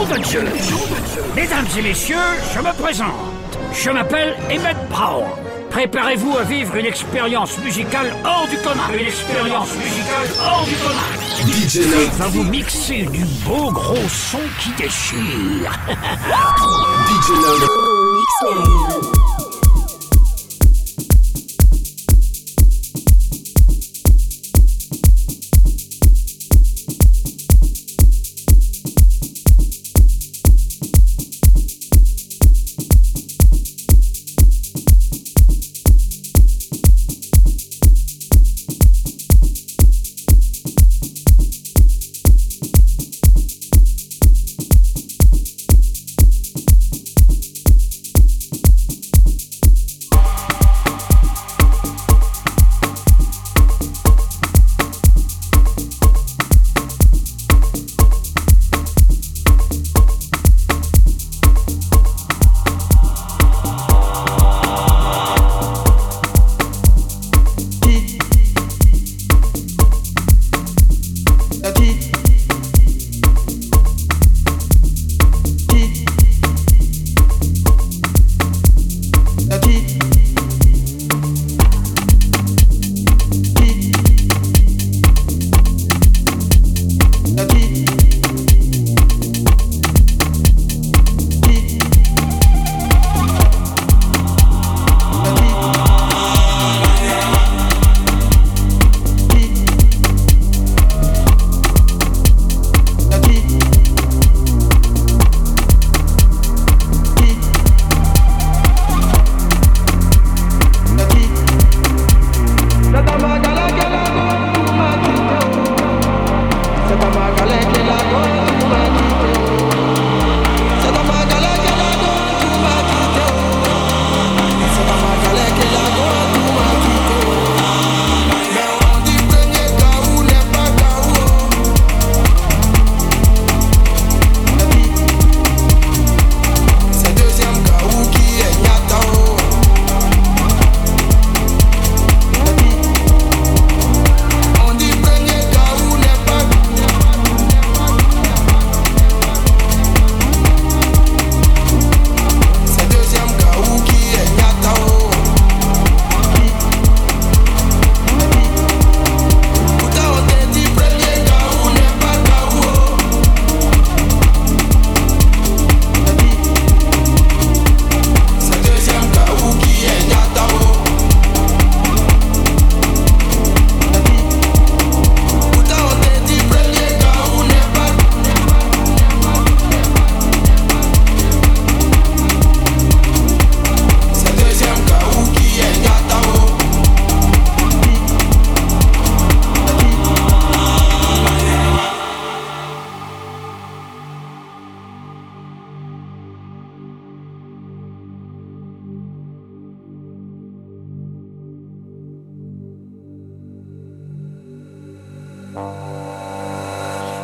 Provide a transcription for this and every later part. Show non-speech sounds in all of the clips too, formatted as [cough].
Nom de Dieu Mesdames et messieurs, je me présente. Je m'appelle Emmett Brown. Préparez-vous à vivre une expérience musicale hors du commun. Une expérience musicale hors du commun. DJ Va vous mixer du beau gros son qui déchire. DJ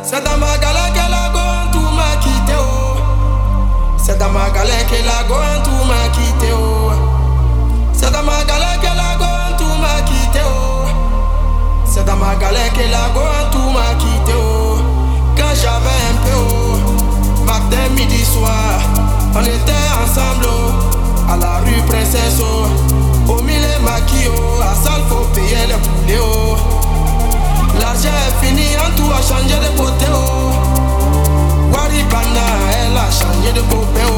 C'est dans ma galère que la gomme tout m'a quitté oh. C'est dans ma galère que la gomme tout m'a quitté oh. C'est dans ma galère que la gomme tout m'a quitté oh. C'est dans ma galère que la gomme tout m'a quitté oh. Quand j'avais un peu oh. Matin, midi, soir On était ensemble oh. À la rue Princesse oh. Au milieu maquis oh. À salle faut payer les poulets oh. L'argent est fini, en tout a changé de côté. Oh. Wari Banda, elle a changé de côté. Oh.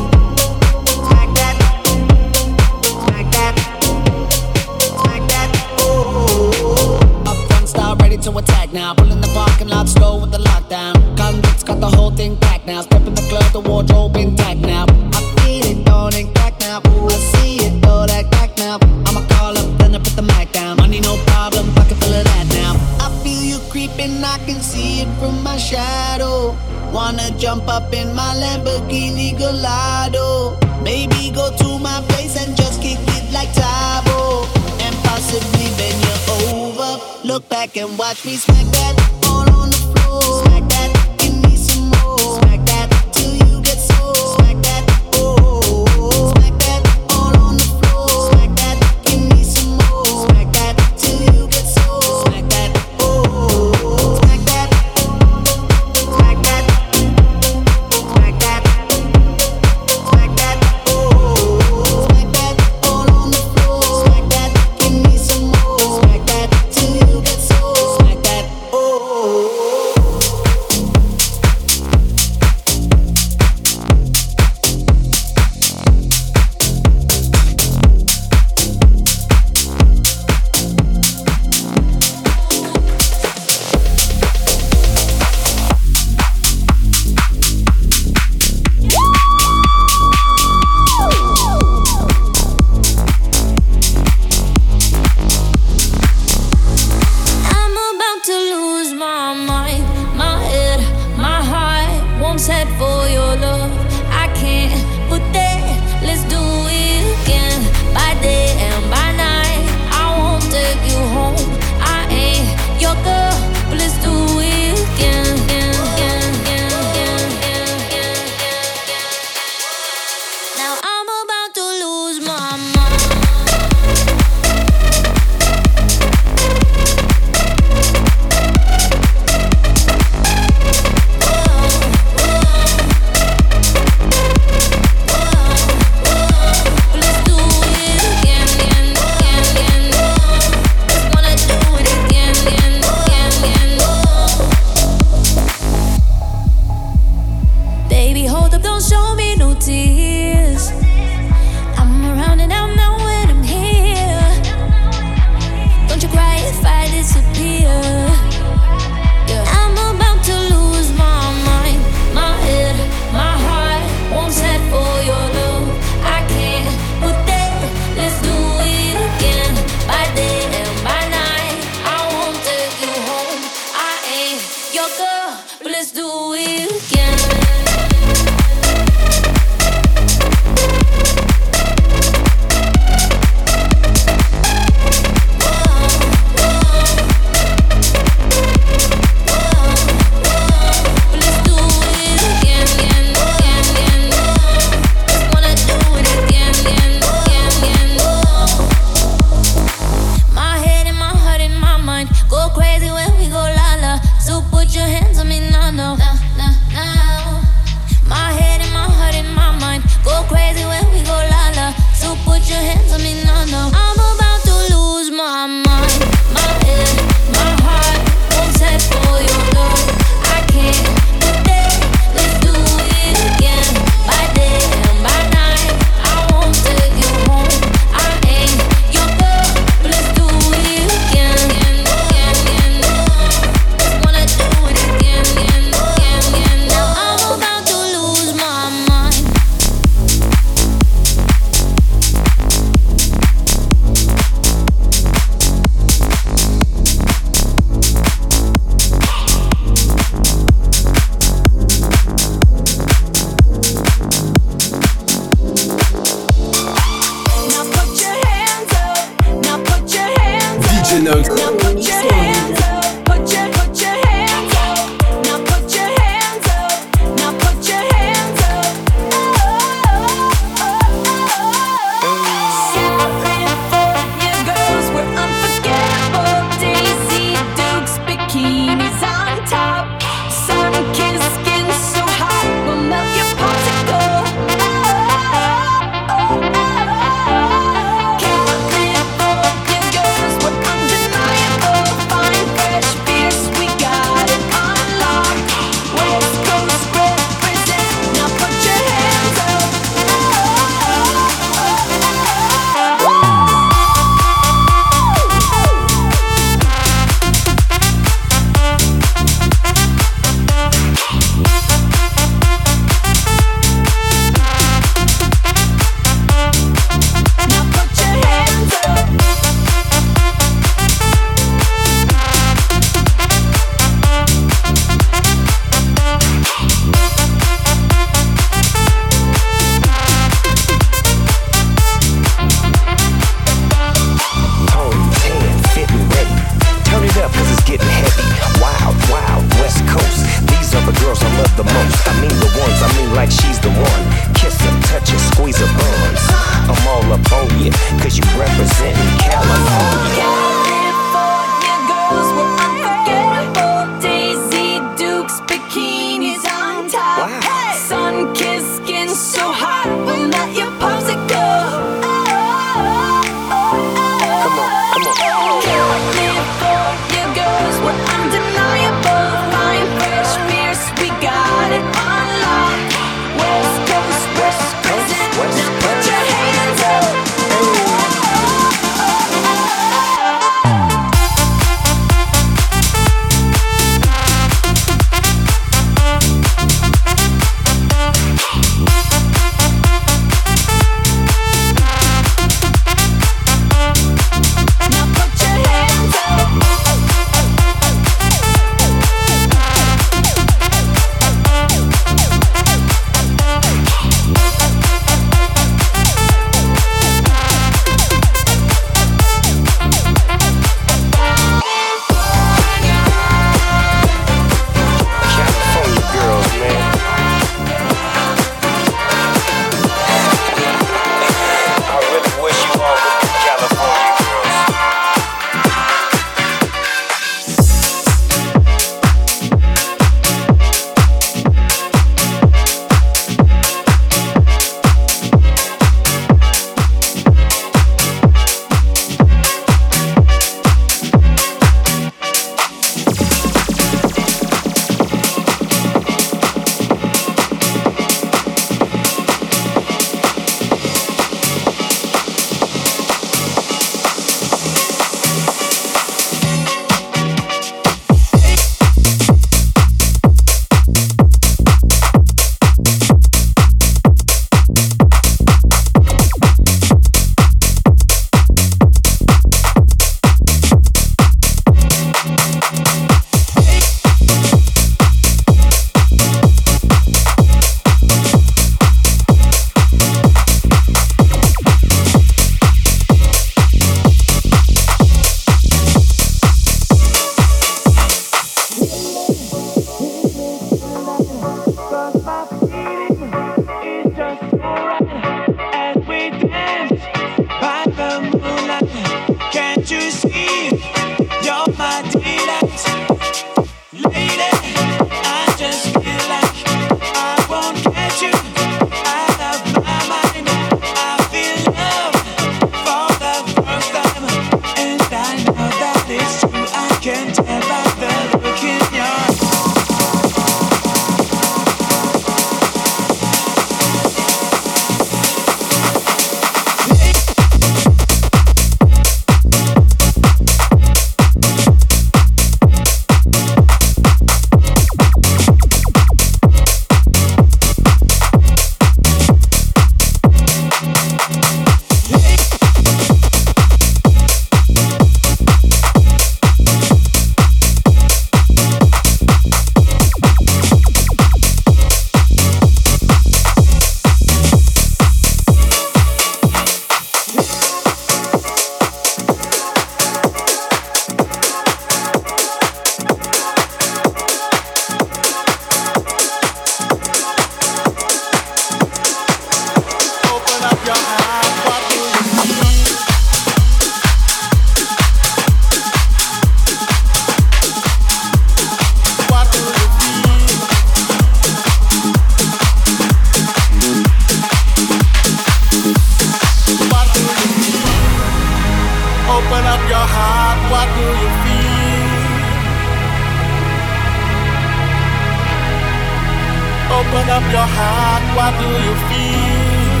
your heart, what do you feel?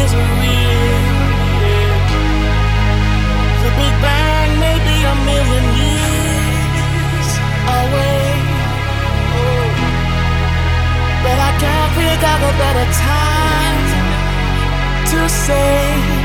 Is it real? The Big Bang may be a million years away, but I can't figure out a better time to say.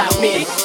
that me.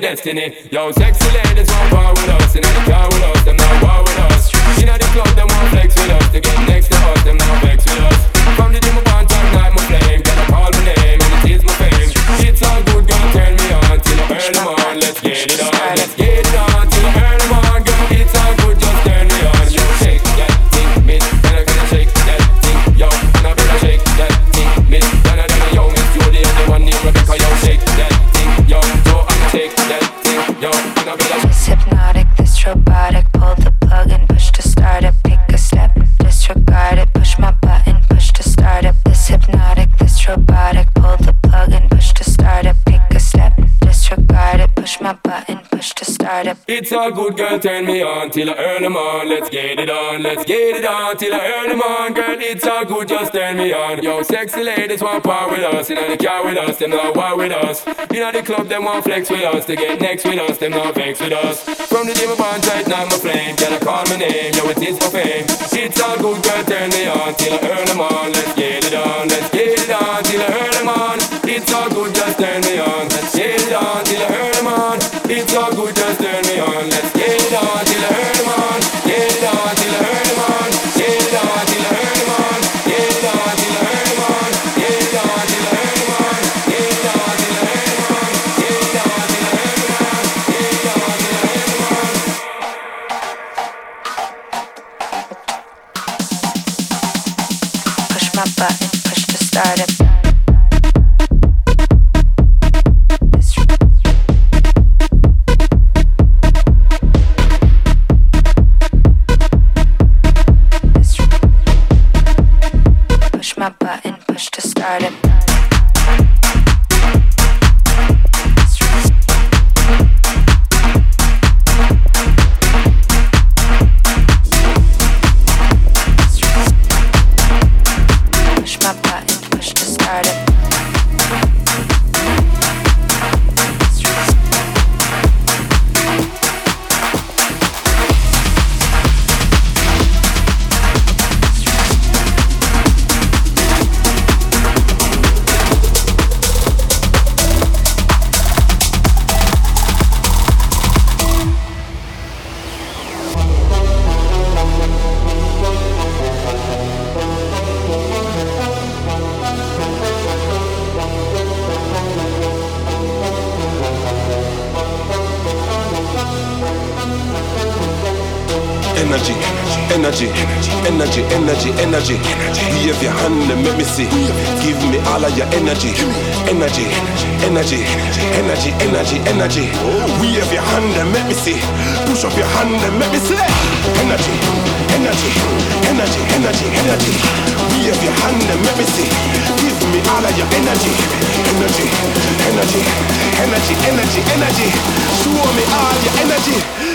Destiny. Yo, sexy ladies want power with us, in the car with us, them now war with us. In the club, them want flex with us, to get next to us, them now It's all good, girl, turn me on till I earn them on. Let's get it on, let's get it on till I earn them on. Girl, it's all good, just turn me on. Yo, sexy ladies want power with us, You know, the car with us, them not war with us. You know, the club, them want flex with us, to get next with us, them not vex with us. From the day my bond tight, now my flame, can I call my name? Yo, it is my fame. It's all good, girl, turn me on till I earn them on. Let's get it on, let's get it on till I earn them on. It's all good, just turn me on. Let's get it on till I earn them on. It's all good, just. Let's energy, energy, energy, energy. Wave your hand and make me see. Give me all of your energy, energy, energy, energy, energy, energy. Wave your hand and make me see. Push up your hand and make me see. Energy, energy, energy, energy, energy. Wave your hand and make me see. Give me all of your energy, energy, energy, energy, energy, energy. Show me all your energy.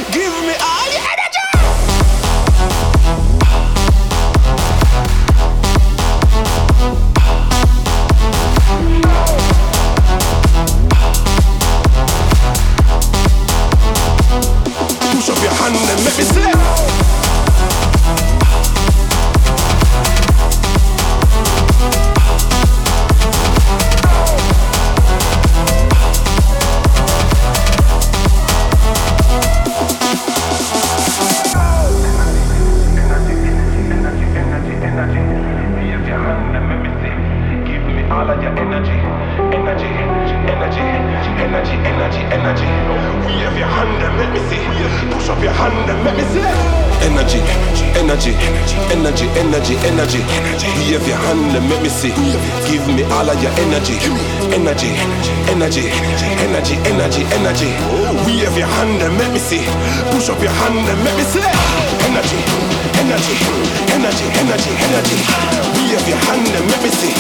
of your hand and let me see.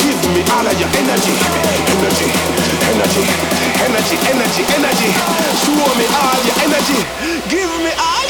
Give me all of your energy, energy, energy, energy, energy, energy. Show me all your energy. Give me all.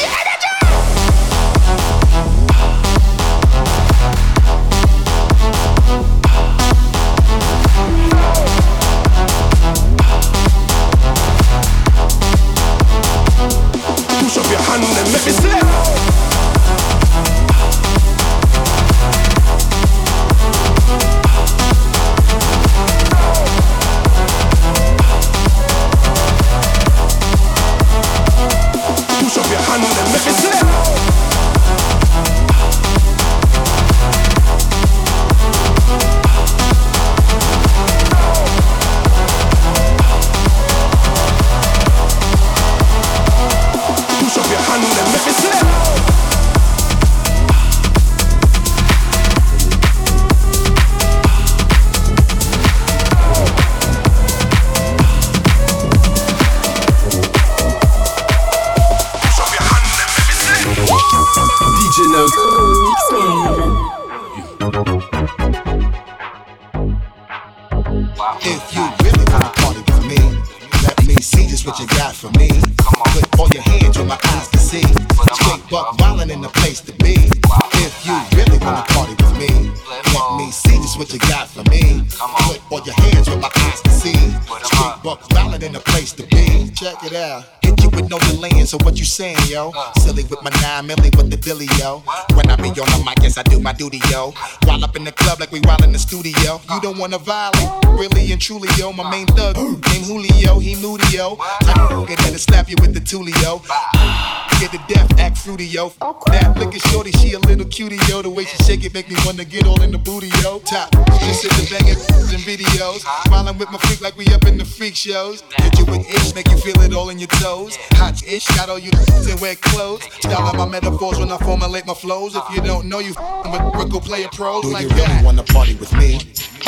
Duty, yo. While up in the club like we while in the studio. You don't wanna violate, really and truly, yo. My main thug named Julio, he moody, yo. I get to slap you with the tulio. Get the death, act fruity, yo. That looking shorty, she a little cutie, yo. The way she shake it make me wanna get all in the booty, yo. Top, just in the banging [laughs] in videos. Smiling with my freak like we up in the freak shows. Hit you with ish, make you feel it all in your toes. Hot ish, got all you [laughs] in wet clothes. Style out my metaphors when I formulate my flows. If you don't know, you I'm with Rickle player pros Do like you really that. wanna party with me?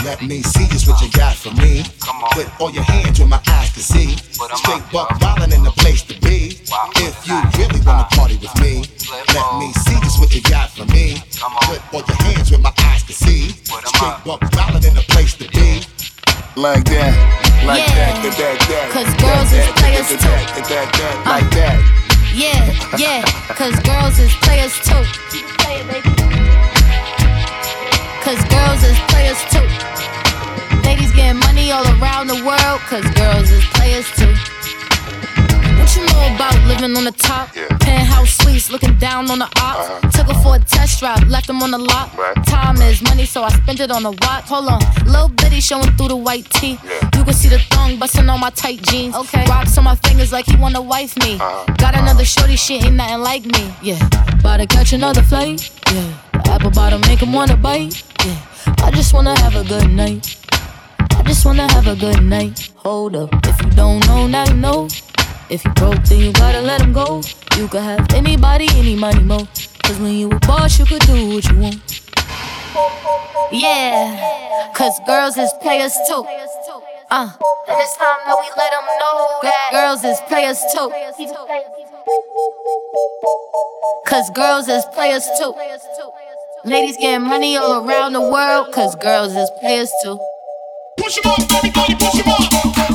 Let me see just what you got for me. Put all your hands where my eyes can see. Straight buck violin in the place to be. If you really wanna party with me, let me see just what you got for me. Put all your hands where my eyes can see. Straight buck violin in the place to be. Like that, like Yeah. that, that, that, that. 'Cause girls is players too. that, that, that, uh. like that. Yeah, yeah, cause girls is players too. Cause girls is players too. Ladies getting money all around the world, cause girls is players too. What you know about living on the top? Penthouse suites, looking down on the ops. Uh-huh. Took her for a test drive, left them on the lot. Time is money, so I spent it on a watch. Hold on, little bitty showing through the white tee. You can see the thong busting on my tight jeans. Okay, rocks on my fingers like he wanna wife me. Uh-huh. Got another uh-huh. shorty, she ain't nothing like me. Yeah, about to catch another flight. Yeah, the apple bottom make him wanna bite. Yeah, I just wanna have a good night. I just wanna have a good night. Hold up, if you don't know, now you know. If you broke, then you gotta let him go. You could have anybody, any money, mo. Cause when you a boss, you could do what you want. Yeah, cause girls is players too. Uh, and it's time that we let them know that girls is players too. Cause girls is players too. Ladies getting money all around the world, cause girls is players too. Push them up, everybody, push them up. Up,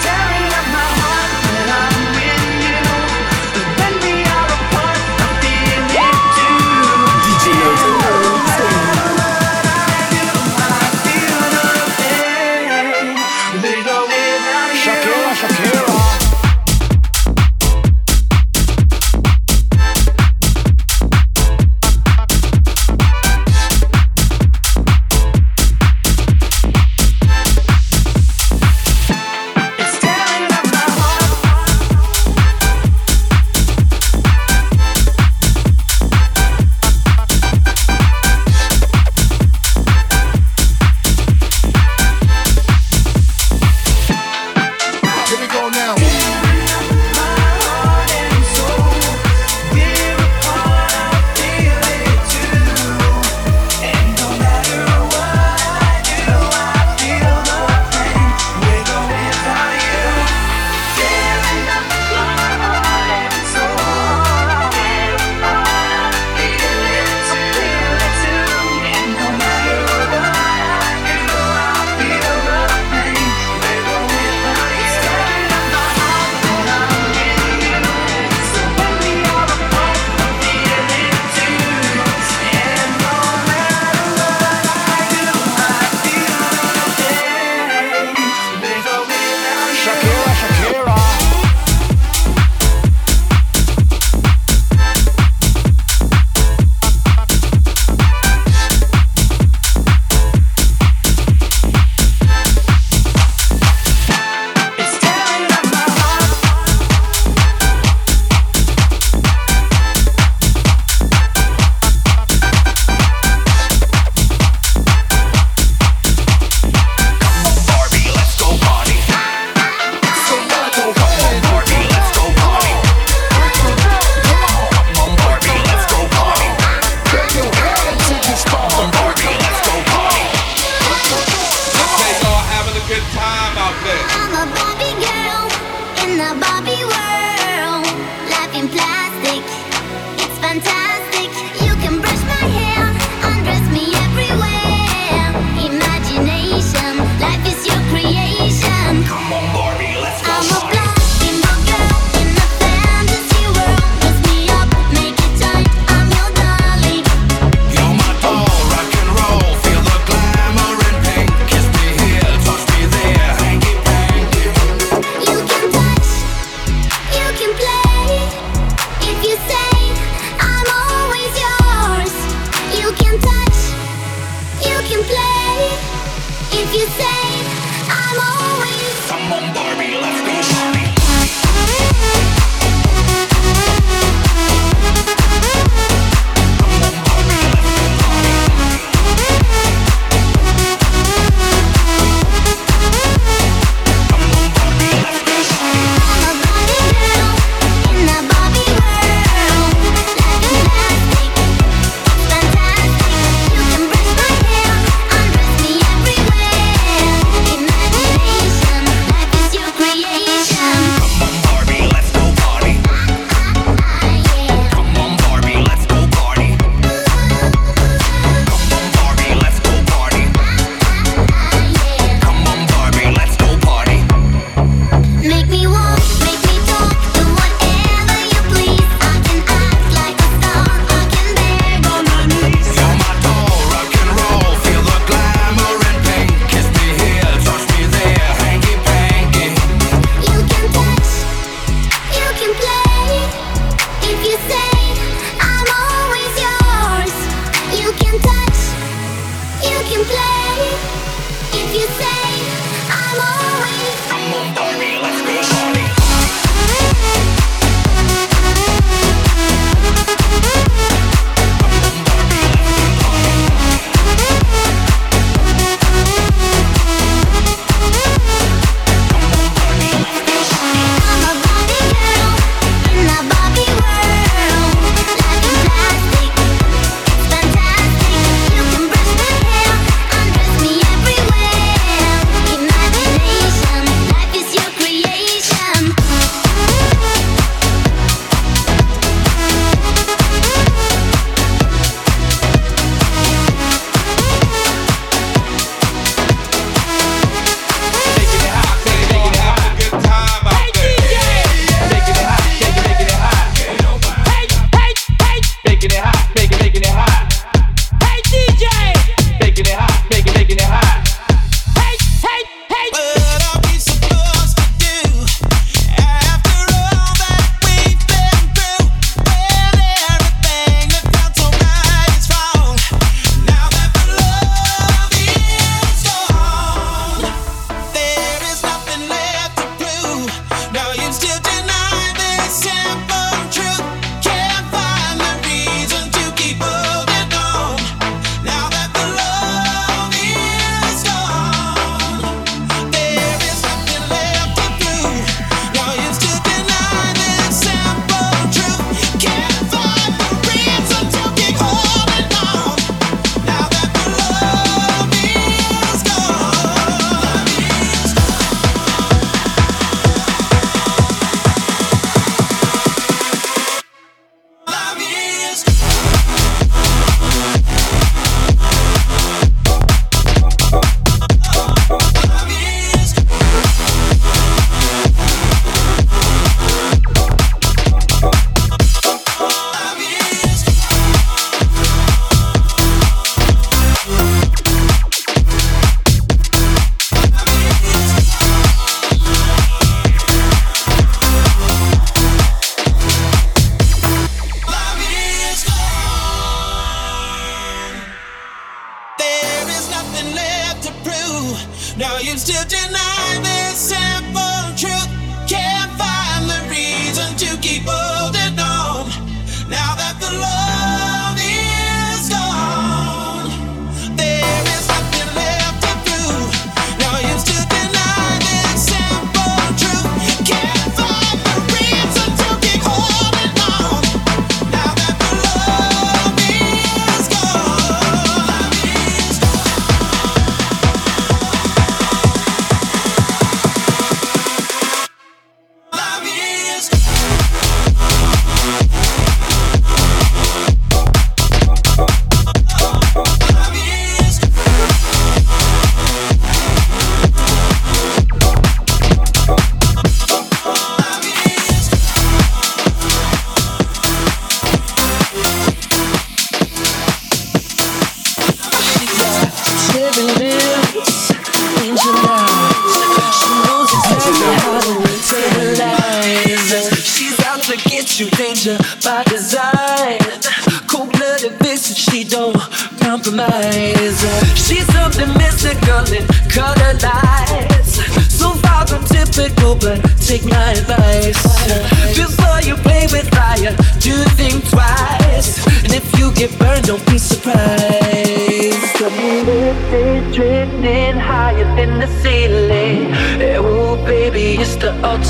nothing left to prove. Now you still deny this.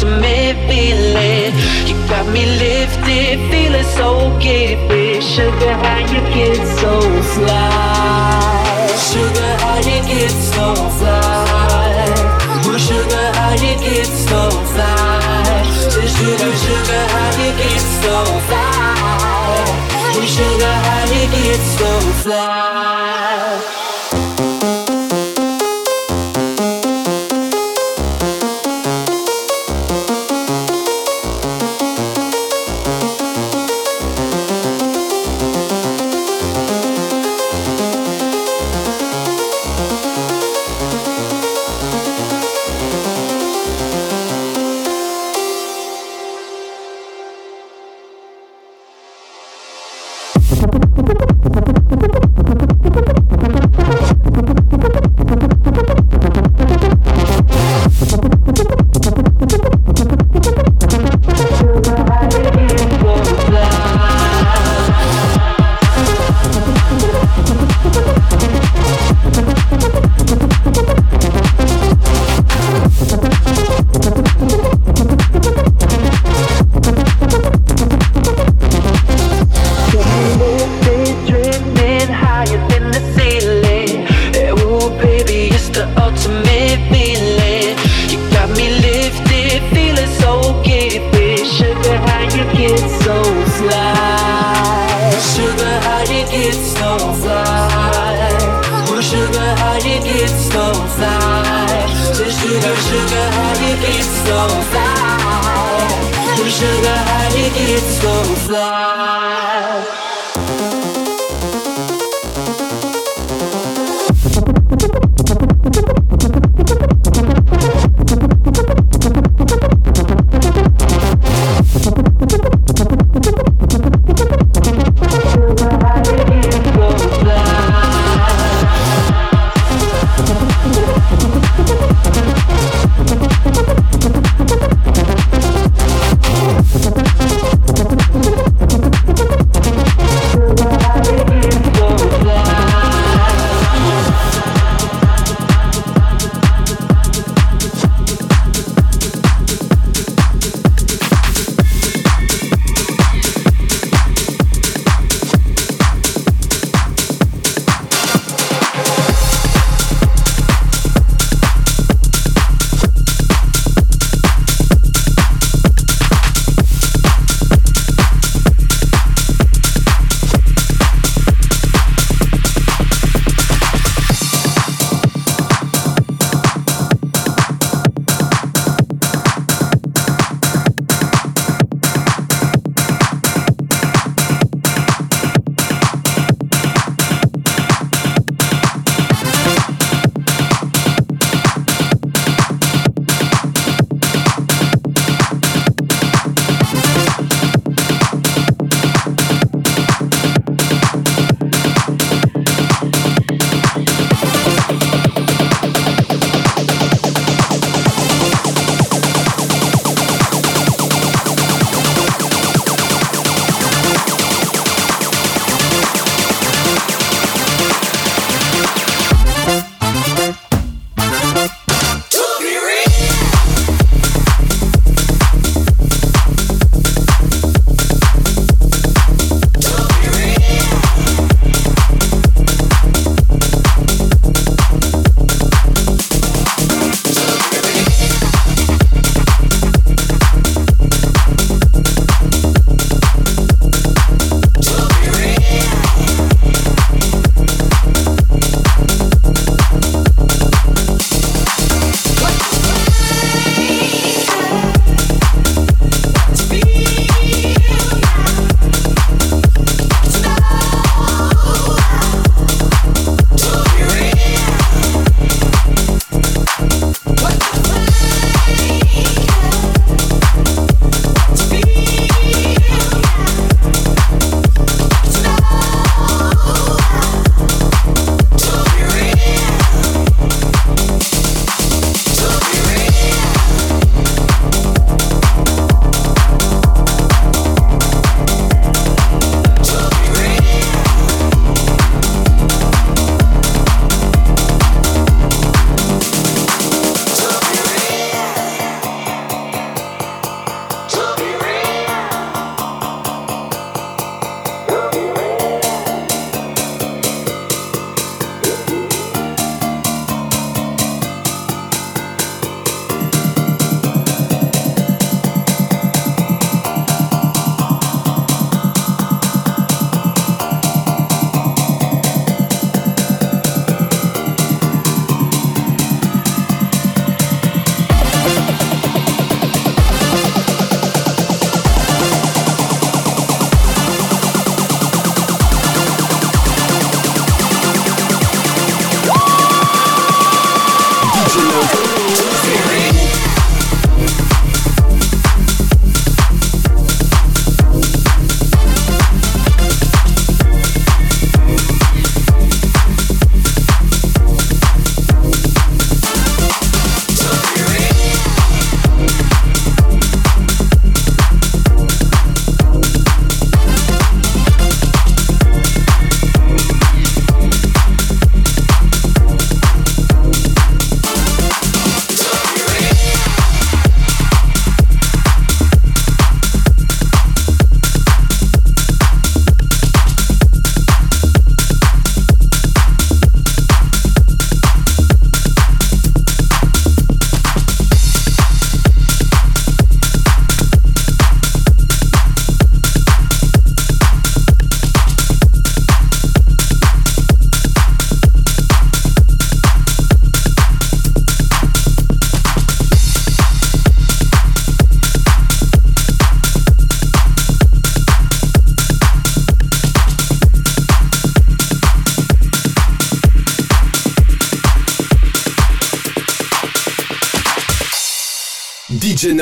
to make me live. You got me lifted, feeling so gifted. Sugar, how you get so fly? Sugar, how you get so fly? Ooh, sugar, how you get so fly? Say, sugar, sugar, how you get so fly? Ooh, sugar, how you get so fly?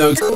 Live.